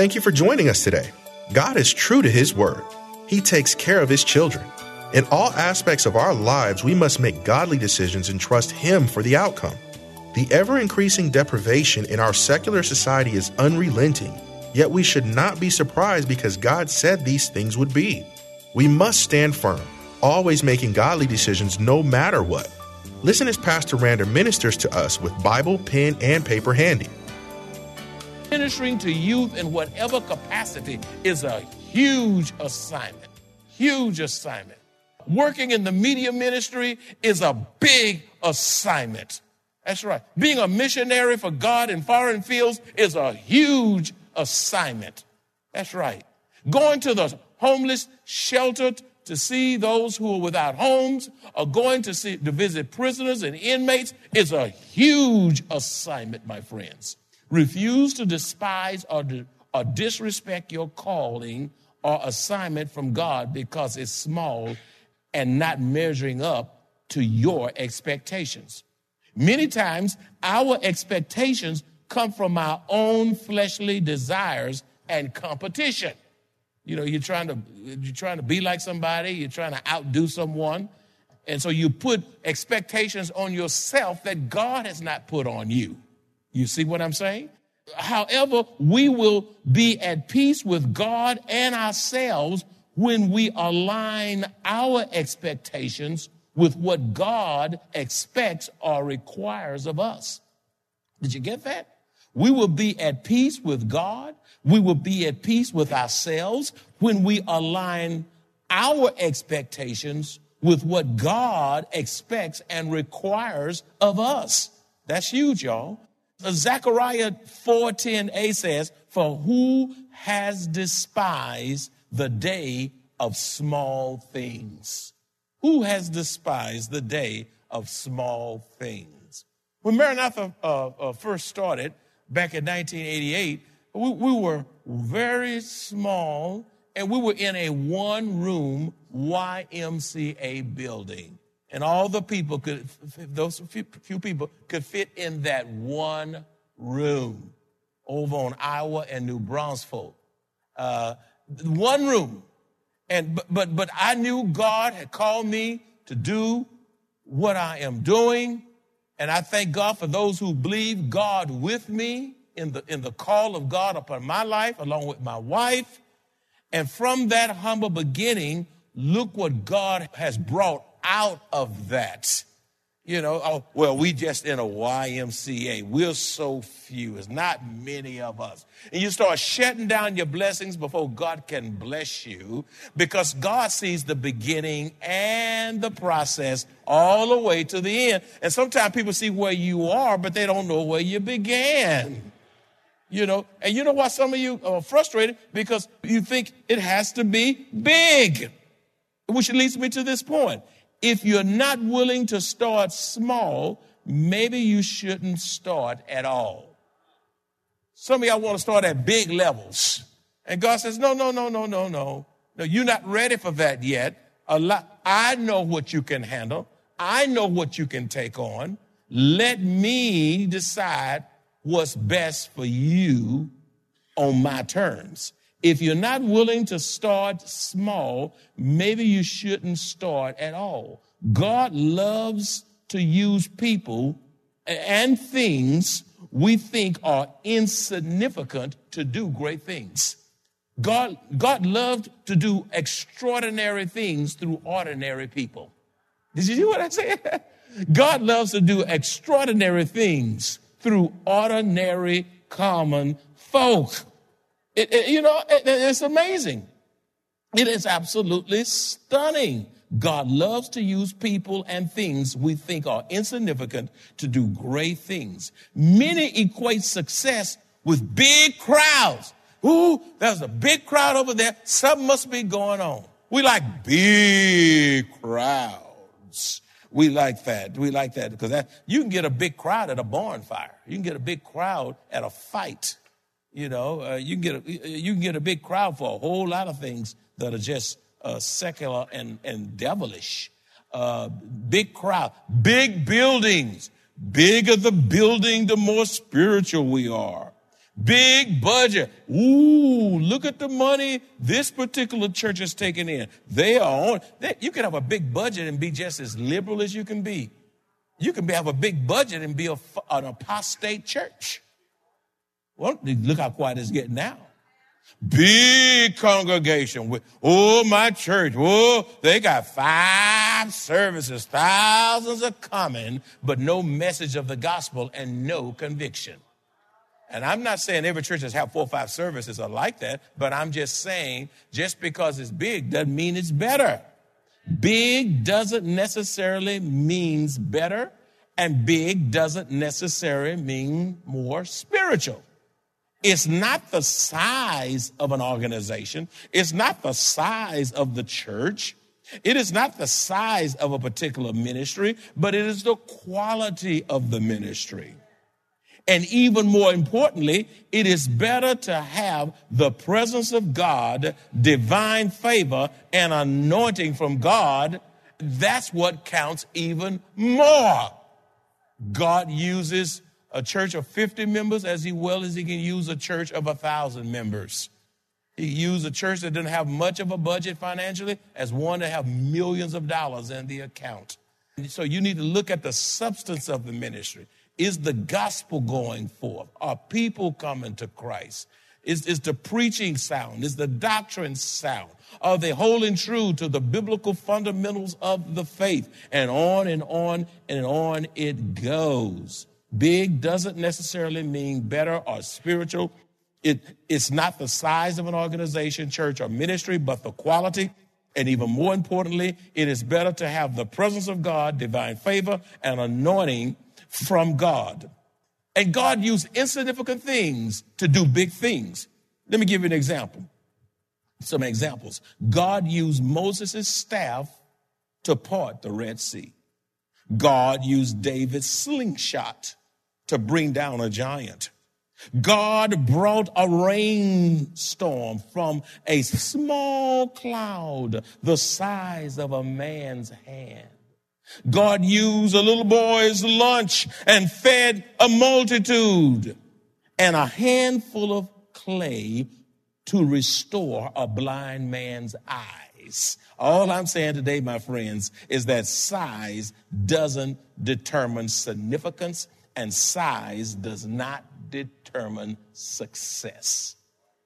Thank you for joining us today. God is true to His word, He takes care of His children. In all aspects of our lives, we must make godly decisions and trust Him for the outcome. The ever increasing deprivation in our secular society is unrelenting, yet we should not be surprised because God said these things would be. We must stand firm, always making godly decisions no matter what. Listen as Pastor Rander ministers to us with Bible, pen, and paper handy. Ministering to youth in whatever capacity is a huge assignment. Huge assignment. Working in the media ministry is a big assignment. That's right. Being a missionary for God in foreign fields is a huge assignment. That's right. Going to the homeless shelter to see those who are without homes or going to see to visit prisoners and inmates is a huge assignment, my friends. Refuse to despise or, or disrespect your calling or assignment from God because it's small and not measuring up to your expectations. Many times, our expectations come from our own fleshly desires and competition. You know, you're trying to you're trying to be like somebody, you're trying to outdo someone, and so you put expectations on yourself that God has not put on you. You see what I'm saying? However, we will be at peace with God and ourselves when we align our expectations with what God expects or requires of us. Did you get that? We will be at peace with God. We will be at peace with ourselves when we align our expectations with what God expects and requires of us. That's huge, y'all. Zechariah 4:10a says, "For who has despised the day of small things?" Who has despised the day of small things? When Maranatha uh, uh, first started back in 1988, we, we were very small and we were in a one room YMCA building. And all the people could, those few, people could fit in that one room over on Iowa and New Braunfels. Uh, one room. And but, but but I knew God had called me to do what I am doing. And I thank God for those who believe God with me in the in the call of God upon my life, along with my wife. And from that humble beginning, look what God has brought out of that. You know, oh, well, we just in a YMCA. We're so few. It's not many of us. And you start shutting down your blessings before God can bless you because God sees the beginning and the process all the way to the end. And sometimes people see where you are, but they don't know where you began. You know, and you know why some of you are frustrated? Because you think it has to be big. Which leads me to this point. If you're not willing to start small, maybe you shouldn't start at all. Some of y'all want to start at big levels. And God says, no, no, no, no, no, no. No, you're not ready for that yet. I know what you can handle. I know what you can take on. Let me decide what's best for you on my terms. If you're not willing to start small, maybe you shouldn't start at all. God loves to use people and things we think are insignificant to do great things. God, God loved to do extraordinary things through ordinary people. Did you hear what I said? God loves to do extraordinary things through ordinary, common folk. It, it, you know, it, it's amazing. It is absolutely stunning. God loves to use people and things we think are insignificant to do great things. Many equate success with big crowds. Ooh, there's a big crowd over there. Something must be going on. We like big crowds. We like that. We like that because that, you can get a big crowd at a barn fire. You can get a big crowd at a fight. You know, uh, you can get a, you can get a big crowd for a whole lot of things that are just uh, secular and, and devilish. Uh, big crowd, big buildings. Bigger the building, the more spiritual we are. Big budget. Ooh, look at the money this particular church is taking in. They are on. They, you can have a big budget and be just as liberal as you can be. You can have a big budget and be a, an apostate church. Well, look how quiet it's getting now. Big congregation with, oh, my church, oh, they got five services, thousands are coming, but no message of the gospel and no conviction. And I'm not saying every church has have four or five services are like that, but I'm just saying just because it's big doesn't mean it's better. Big doesn't necessarily means better, and big doesn't necessarily mean more spiritual. It's not the size of an organization. It's not the size of the church. It is not the size of a particular ministry, but it is the quality of the ministry. And even more importantly, it is better to have the presence of God, divine favor, and anointing from God. That's what counts even more. God uses a church of 50 members as well as he can use a church of a thousand members. He used a church that didn't have much of a budget financially as one that have millions of dollars in the account. So you need to look at the substance of the ministry. Is the gospel going forth? Are people coming to Christ? Is, is the preaching sound? Is the doctrine sound? Are they holding true to the biblical fundamentals of the faith? And on and on and on it goes. Big doesn't necessarily mean better or spiritual. It, it's not the size of an organization, church, or ministry, but the quality. And even more importantly, it is better to have the presence of God, divine favor, and anointing from God. And God used insignificant things to do big things. Let me give you an example. Some examples. God used Moses' staff to part the Red Sea. God used David's slingshot to bring down a giant. God brought a rainstorm from a small cloud the size of a man's hand. God used a little boy's lunch and fed a multitude and a handful of clay to restore a blind man's eyes. All I'm saying today, my friends, is that size doesn't determine significance and size does not determine success.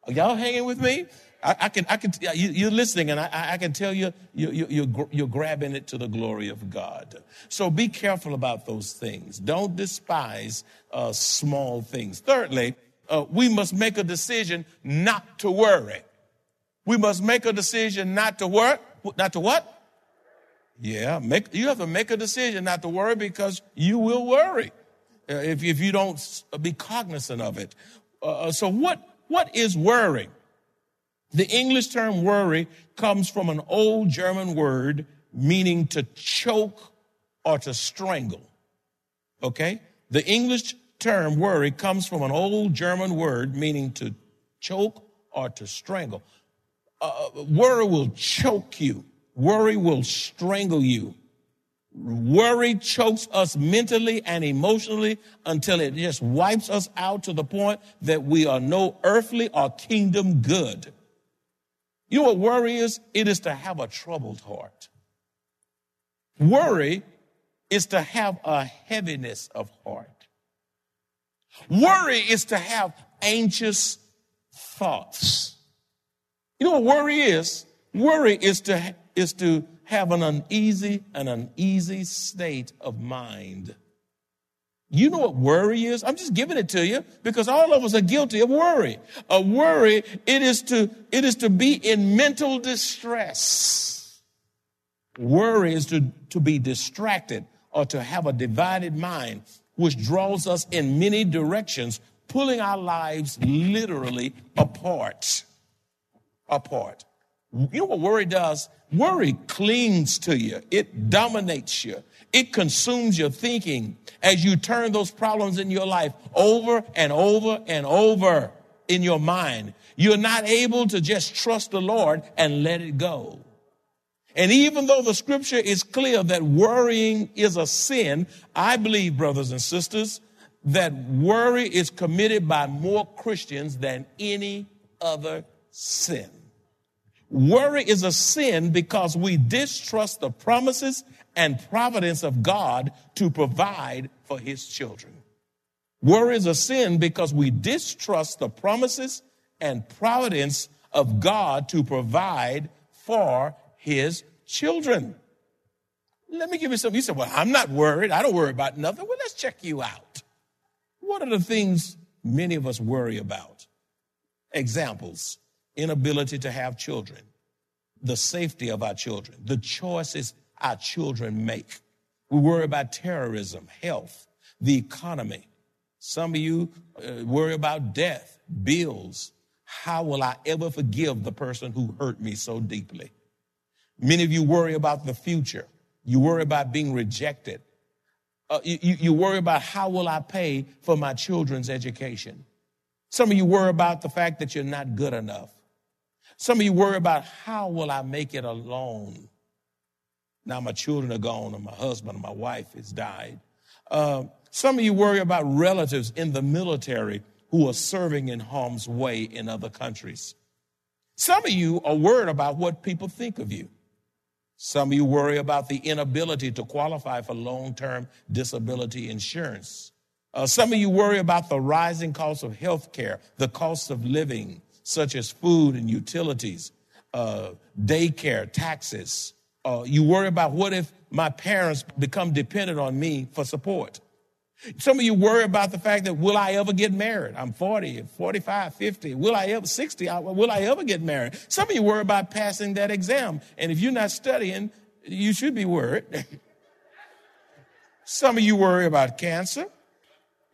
Are y'all hanging with me? I, I can, I can, you, are listening, and I, I, can tell you, you, you, you're, you're grabbing it to the glory of God. So be careful about those things. Don't despise uh, small things. Thirdly, uh, we must make a decision not to worry. We must make a decision not to work, not to what? Yeah, make, you have to make a decision not to worry because you will worry. Uh, if, if you don't be cognizant of it. Uh, uh, so what, what is worry? The English term worry comes from an old German word meaning to choke or to strangle. Okay? The English term worry comes from an old German word meaning to choke or to strangle. Uh, worry will choke you. Worry will strangle you. Worry chokes us mentally and emotionally until it just wipes us out to the point that we are no earthly or kingdom good. You know what worry is? It is to have a troubled heart. Worry is to have a heaviness of heart. Worry is to have anxious thoughts. You know what worry is? Worry is to, is to have an uneasy, an uneasy state of mind. You know what worry is? I'm just giving it to you because all of us are guilty of worry. A worry, it is to, it is to be in mental distress. Worry is to, to be distracted or to have a divided mind, which draws us in many directions, pulling our lives literally apart. Apart. You know what worry does? Worry clings to you. It dominates you. It consumes your thinking as you turn those problems in your life over and over and over in your mind. You're not able to just trust the Lord and let it go. And even though the scripture is clear that worrying is a sin, I believe, brothers and sisters, that worry is committed by more Christians than any other sin. Worry is a sin because we distrust the promises and providence of God to provide for his children. Worry is a sin because we distrust the promises and providence of God to provide for his children. Let me give you something. You said, Well, I'm not worried. I don't worry about nothing. Well, let's check you out. What are the things many of us worry about? Examples inability to have children, the safety of our children, the choices our children make. We worry about terrorism, health, the economy. Some of you uh, worry about death, bills. How will I ever forgive the person who hurt me so deeply? Many of you worry about the future. You worry about being rejected. Uh, you, you worry about how will I pay for my children's education. Some of you worry about the fact that you're not good enough. Some of you worry about how will I make it alone. Now my children are gone, or my husband or my wife has died. Uh, some of you worry about relatives in the military who are serving in harm's way in other countries. Some of you are worried about what people think of you. Some of you worry about the inability to qualify for long term disability insurance. Uh, some of you worry about the rising cost of health care, the cost of living, such as food and utilities, uh, daycare, taxes. Uh, you worry about what if my parents become dependent on me for support. Some of you worry about the fact that will I ever get married? I'm 40, 45, 50. Will I ever, 60, will I ever get married? Some of you worry about passing that exam. And if you're not studying, you should be worried. Some of you worry about cancer.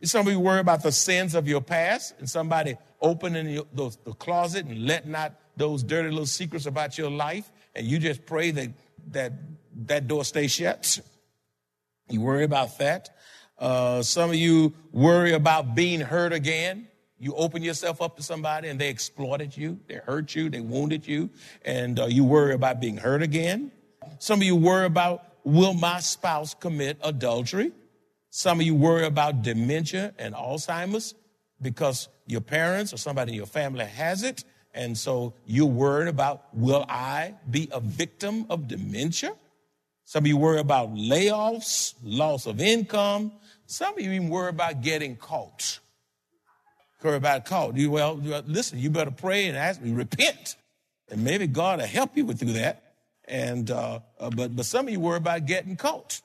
Some of you worry about the sins of your past and somebody opening the, the closet and letting out those dirty little secrets about your life. And you just pray that that, that door stays shut. You worry about that. Uh, some of you worry about being hurt again. You open yourself up to somebody and they exploited you, they hurt you, they wounded you, and uh, you worry about being hurt again. Some of you worry about will my spouse commit adultery? Some of you worry about dementia and Alzheimer's because your parents or somebody in your family has it. And so you're worried about will I be a victim of dementia? Some of you worry about layoffs, loss of income, some of you even worry about getting caught. Worry about caught. You well, listen. You better pray and ask me, repent, and maybe God will help you through that. And uh, uh, but but some of you worry about getting caught.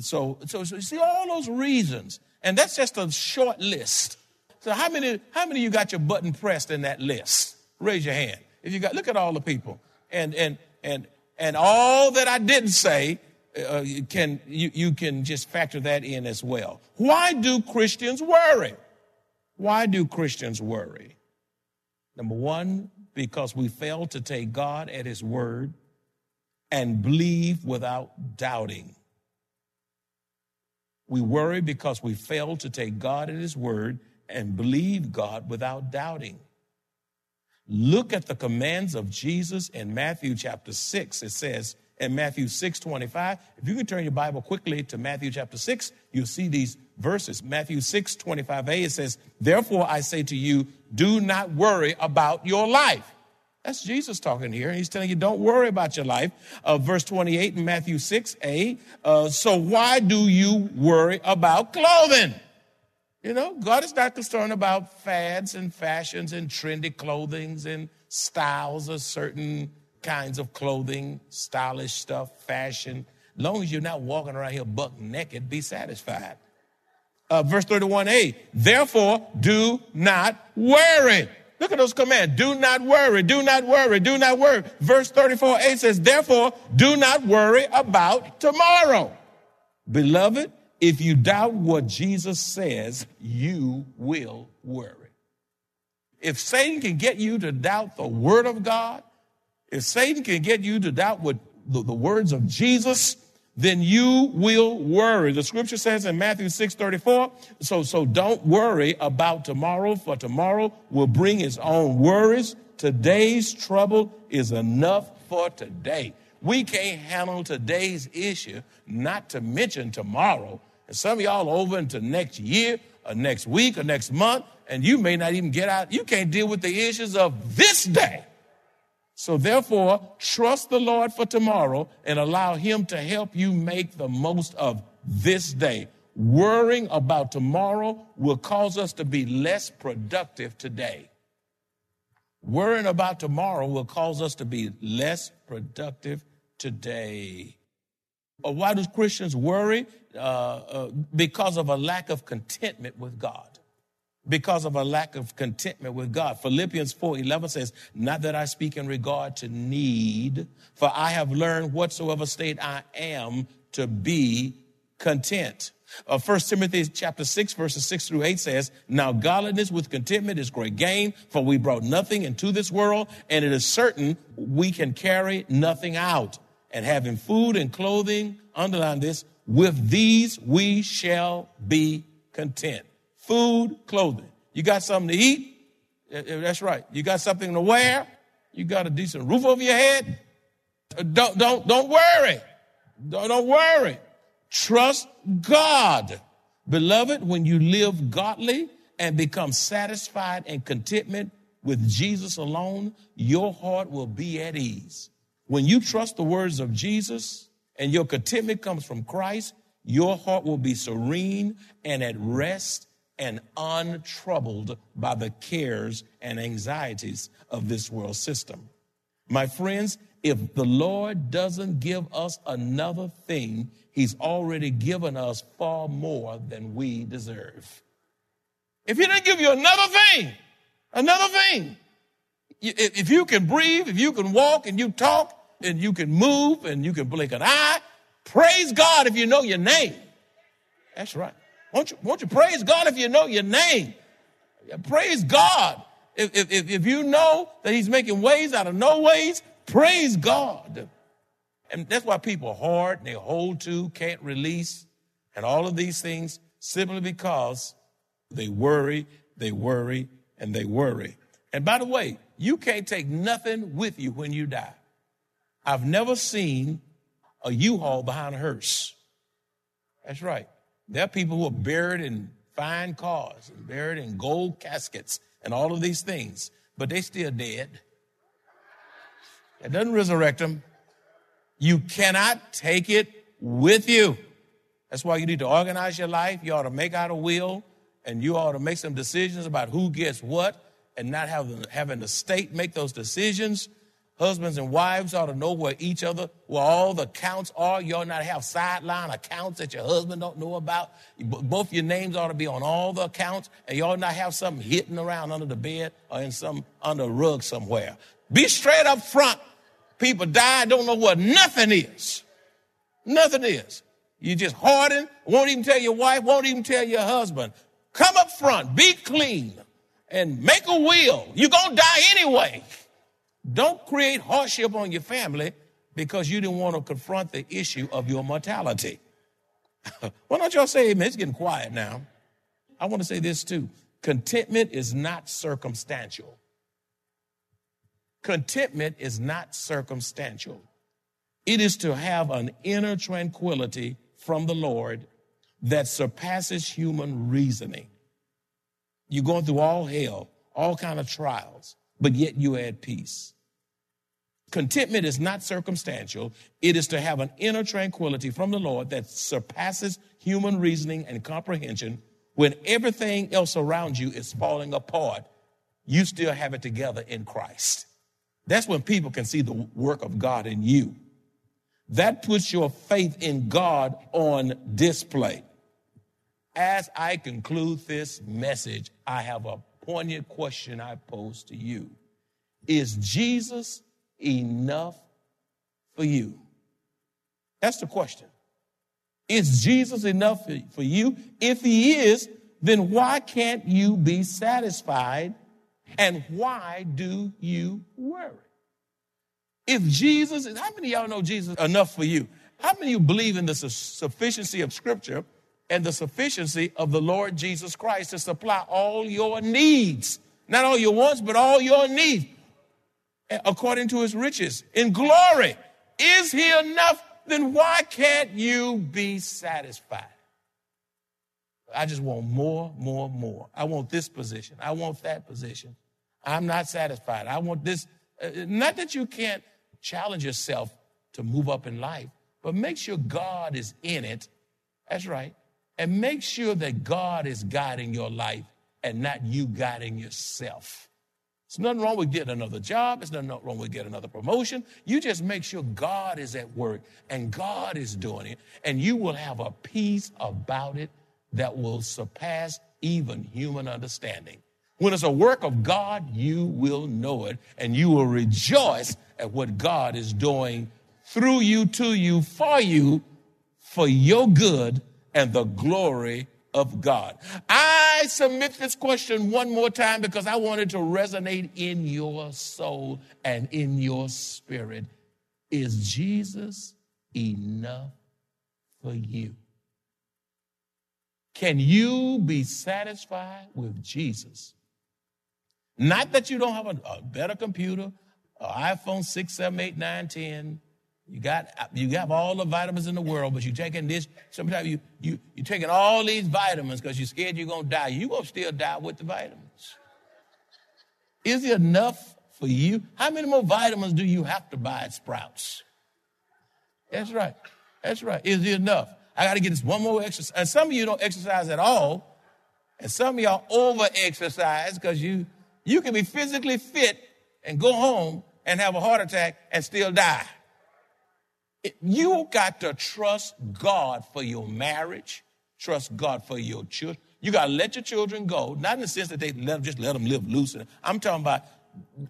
So, so so you see all those reasons, and that's just a short list. So how many how many of you got your button pressed in that list? Raise your hand. If you got, look at all the people, and and and and all that I didn't say uh, you can you, you can just factor that in as well. Why do Christians worry? Why do Christians worry? Number one, because we fail to take God at His word and believe without doubting. We worry because we fail to take God at His word and believe God without doubting. Look at the commands of Jesus in Matthew chapter 6. It says, in Matthew 6 25. If you can turn your Bible quickly to Matthew chapter 6, you'll see these verses. Matthew 6 25a, it says, Therefore I say to you, do not worry about your life. That's Jesus talking here. He's telling you, don't worry about your life. Uh, verse 28 in Matthew 6a. Uh, so why do you worry about clothing? You know, God is not concerned about fads and fashions and trendy clothings and styles of certain kinds of clothing, stylish stuff, fashion. As long as you're not walking around here buck naked, be satisfied. Uh, verse 31a, therefore do not worry. Look at those commands. Do not worry, do not worry, do not worry. Verse 34a says, therefore do not worry about tomorrow. Beloved, if you doubt what Jesus says, you will worry. If Satan can get you to doubt the word of God, if Satan can get you to doubt what the, the words of Jesus, then you will worry. The scripture says in Matthew 6 34, so, so don't worry about tomorrow, for tomorrow will bring its own worries. Today's trouble is enough for today. We can't handle today's issue, not to mention tomorrow. And some of y'all over into next year, or next week or next month, and you may not even get out. You can't deal with the issues of this day. So therefore, trust the Lord for tomorrow and allow him to help you make the most of this day. Worrying about tomorrow will cause us to be less productive today. Worrying about tomorrow will cause us to be less productive today. Or why do Christians worry? Uh, uh, because of a lack of contentment with God. Because of a lack of contentment with God. Philippians 4 11 says, Not that I speak in regard to need, for I have learned whatsoever state I am to be content. Uh, 1 Timothy chapter 6 verses 6 through 8 says, Now godliness with contentment is great gain, for we brought nothing into this world, and it is certain we can carry nothing out. And having food and clothing, underline this, with these we shall be content. Food, clothing. You got something to eat? That's right. You got something to wear? You got a decent roof over your head? Uh, don't, don't, don't worry. Don't, don't worry. Trust God. Beloved, when you live godly and become satisfied and contentment with Jesus alone, your heart will be at ease. When you trust the words of Jesus and your contentment comes from Christ, your heart will be serene and at rest and untroubled by the cares and anxieties of this world system. My friends, if the Lord doesn't give us another thing, He's already given us far more than we deserve. If He didn't give you another thing, another thing, if you can breathe, if you can walk and you talk and you can move and you can blink an eye, praise God if you know your name. That's right. Won't you, won't you praise God if you know your name? Praise God. If, if, if you know that He's making ways out of no ways, Praise God. And that's why people are hard and they hold to, can't release, and all of these things simply because they worry, they worry, and they worry. And by the way, you can't take nothing with you when you die. I've never seen a U-Haul behind a hearse. That's right. There are people who are buried in fine cars and buried in gold caskets and all of these things, but they still dead. It doesn't resurrect them. You cannot take it with you. That's why you need to organize your life. You ought to make out a will and you ought to make some decisions about who gets what and not having, having the state make those decisions. Husbands and wives ought to know where each other, where all the accounts are. You ought not have sideline accounts that your husband don't know about. Both your names ought to be on all the accounts, and you ought not have something hidden around under the bed or in some under a rug somewhere. Be straight up front. People die, don't know what nothing is. Nothing is. You just harden, won't even tell your wife, won't even tell your husband. Come up front, be clean, and make a will. You're going to die anyway. Don't create hardship on your family because you didn't want to confront the issue of your mortality. Why don't y'all say amen? It's getting quiet now. I want to say this too. Contentment is not circumstantial. Contentment is not circumstantial. It is to have an inner tranquility from the Lord that surpasses human reasoning. You're going through all hell, all kind of trials, but yet you at peace. Contentment is not circumstantial. It is to have an inner tranquility from the Lord that surpasses human reasoning and comprehension when everything else around you is falling apart. You still have it together in Christ. That's when people can see the work of God in you. That puts your faith in God on display. As I conclude this message, I have a poignant question I pose to you. Is Jesus enough for you? That's the question. Is Jesus enough for you? If he is, then why can't you be satisfied and why do you worry? If Jesus, how many of y'all know Jesus enough for you? How many of you believe in the sufficiency of Scripture and the sufficiency of the Lord Jesus Christ to supply all your needs? Not all your wants, but all your needs according to his riches in glory. Is he enough? Then why can't you be satisfied? I just want more, more, more. I want this position. I want that position. I'm not satisfied. I want this. Uh, not that you can't challenge yourself to move up in life, but make sure God is in it. That's right. And make sure that God is guiding your life and not you guiding yourself. There's nothing wrong with getting another job. There's nothing wrong with getting another promotion. You just make sure God is at work and God is doing it, and you will have a peace about it that will surpass even human understanding. When it's a work of God, you will know it, and you will rejoice at what God is doing through you, to you, for you, for your good and the glory of God. I submit this question one more time because I want it to resonate in your soul and in your spirit. Is Jesus enough for you? Can you be satisfied with Jesus? Not that you don't have a, a better computer, an iPhone 6, 7, 8, 9, 10, you got you have all the vitamins in the world, but you're taking this. Sometimes you you you're taking all these vitamins because you're scared you're gonna die. You're gonna still die with the vitamins. Is it enough for you? How many more vitamins do you have to buy at Sprouts? That's right. That's right. Is it enough? I got to get this one more exercise. And some of you don't exercise at all, and some of y'all over exercise because you you can be physically fit and go home and have a heart attack and still die. You got to trust God for your marriage, trust God for your children. You got to let your children go, not in the sense that they let, just let them live loose. I'm talking about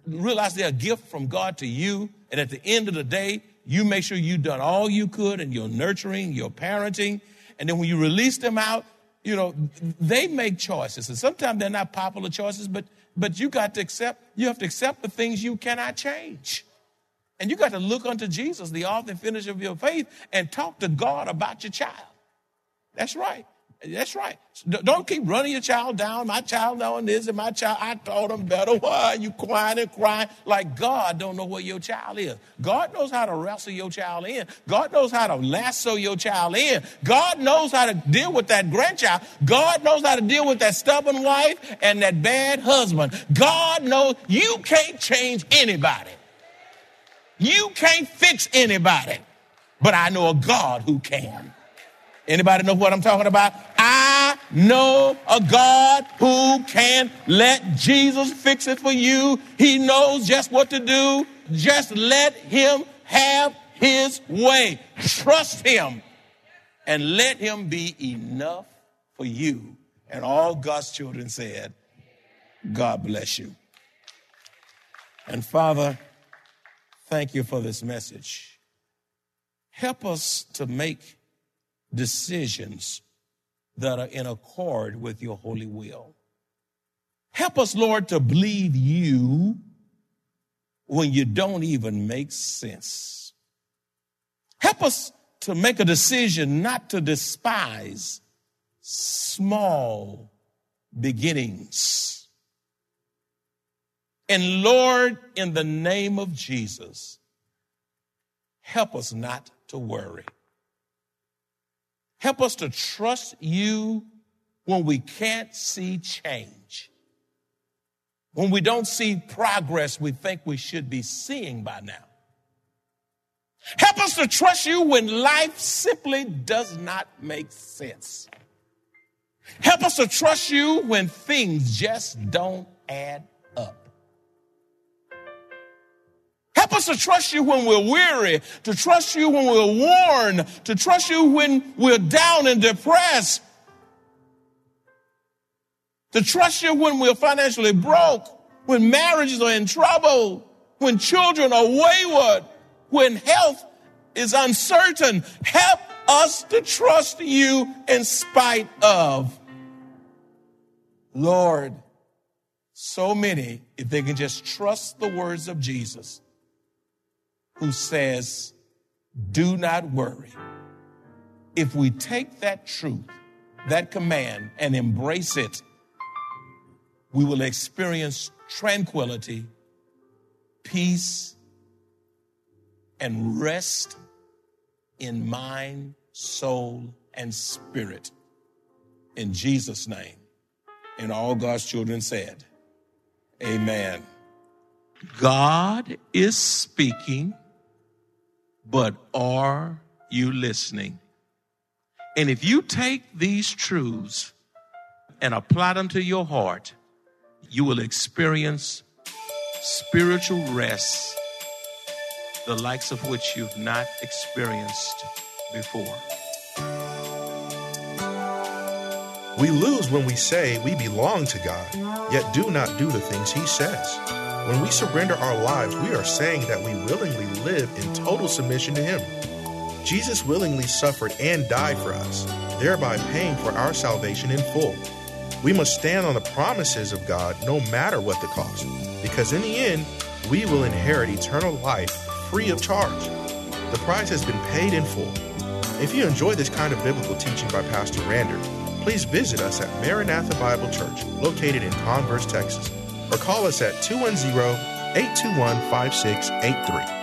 realize they're a gift from God to you, and at the end of the day, you make sure you've done all you could in your nurturing, your parenting, and then when you release them out, you know, they make choices. And sometimes they're not popular choices, but but you got to accept, you have to accept the things you cannot change. And you got to look unto Jesus, the author and finisher of your faith, and talk to God about your child. That's right. That's right. Don't keep running your child down. My child knowing this and my child, I taught him better. Why are you crying and crying like God don't know where your child is? God knows how to wrestle your child in. God knows how to lasso your child in. God knows how to deal with that grandchild. God knows how to deal with that stubborn wife and that bad husband. God knows you can't change anybody. You can't fix anybody, but I know a God who can. Anybody know what I'm talking about? I know a God who can let Jesus fix it for you. He knows just what to do. Just let him have his way. Trust him and let him be enough for you. And all God's children said, God bless you. And Father, Thank you for this message. Help us to make decisions that are in accord with your holy will. Help us, Lord, to believe you when you don't even make sense. Help us to make a decision not to despise small beginnings and Lord, in the name of Jesus, help us not to worry. Help us to trust you when we can't see change. When we don't see progress we think we should be seeing by now. Help us to trust you when life simply does not make sense. Help us to trust you when things just don't add Help us to trust you when we're weary, to trust you when we're worn, to trust you when we're down and depressed, to trust you when we're financially broke, when marriages are in trouble, when children are wayward, when health is uncertain. Help us to trust you in spite of. Lord, so many, if they can just trust the words of Jesus, who says, Do not worry. If we take that truth, that command, and embrace it, we will experience tranquility, peace, and rest in mind, soul, and spirit. in Jesus' name. And all God's children said, Amen. God is speaking, but are you listening? And if you take these truths and apply them to your heart, you will experience spiritual rest, the likes of which you've not experienced before. We lose when we say we belong to God, yet do not do the things He says. When we surrender our lives, we are saying that we willingly live in total submission to Him. Jesus willingly suffered and died for us, thereby paying for our salvation in full. We must stand on the promises of God no matter what the cost, because in the end, we will inherit eternal life free of charge. The price has been paid in full. If you enjoy this kind of biblical teaching by Pastor Rander, please visit us at Maranatha Bible Church, located in Converse, Texas, or call us at 210 821 5683.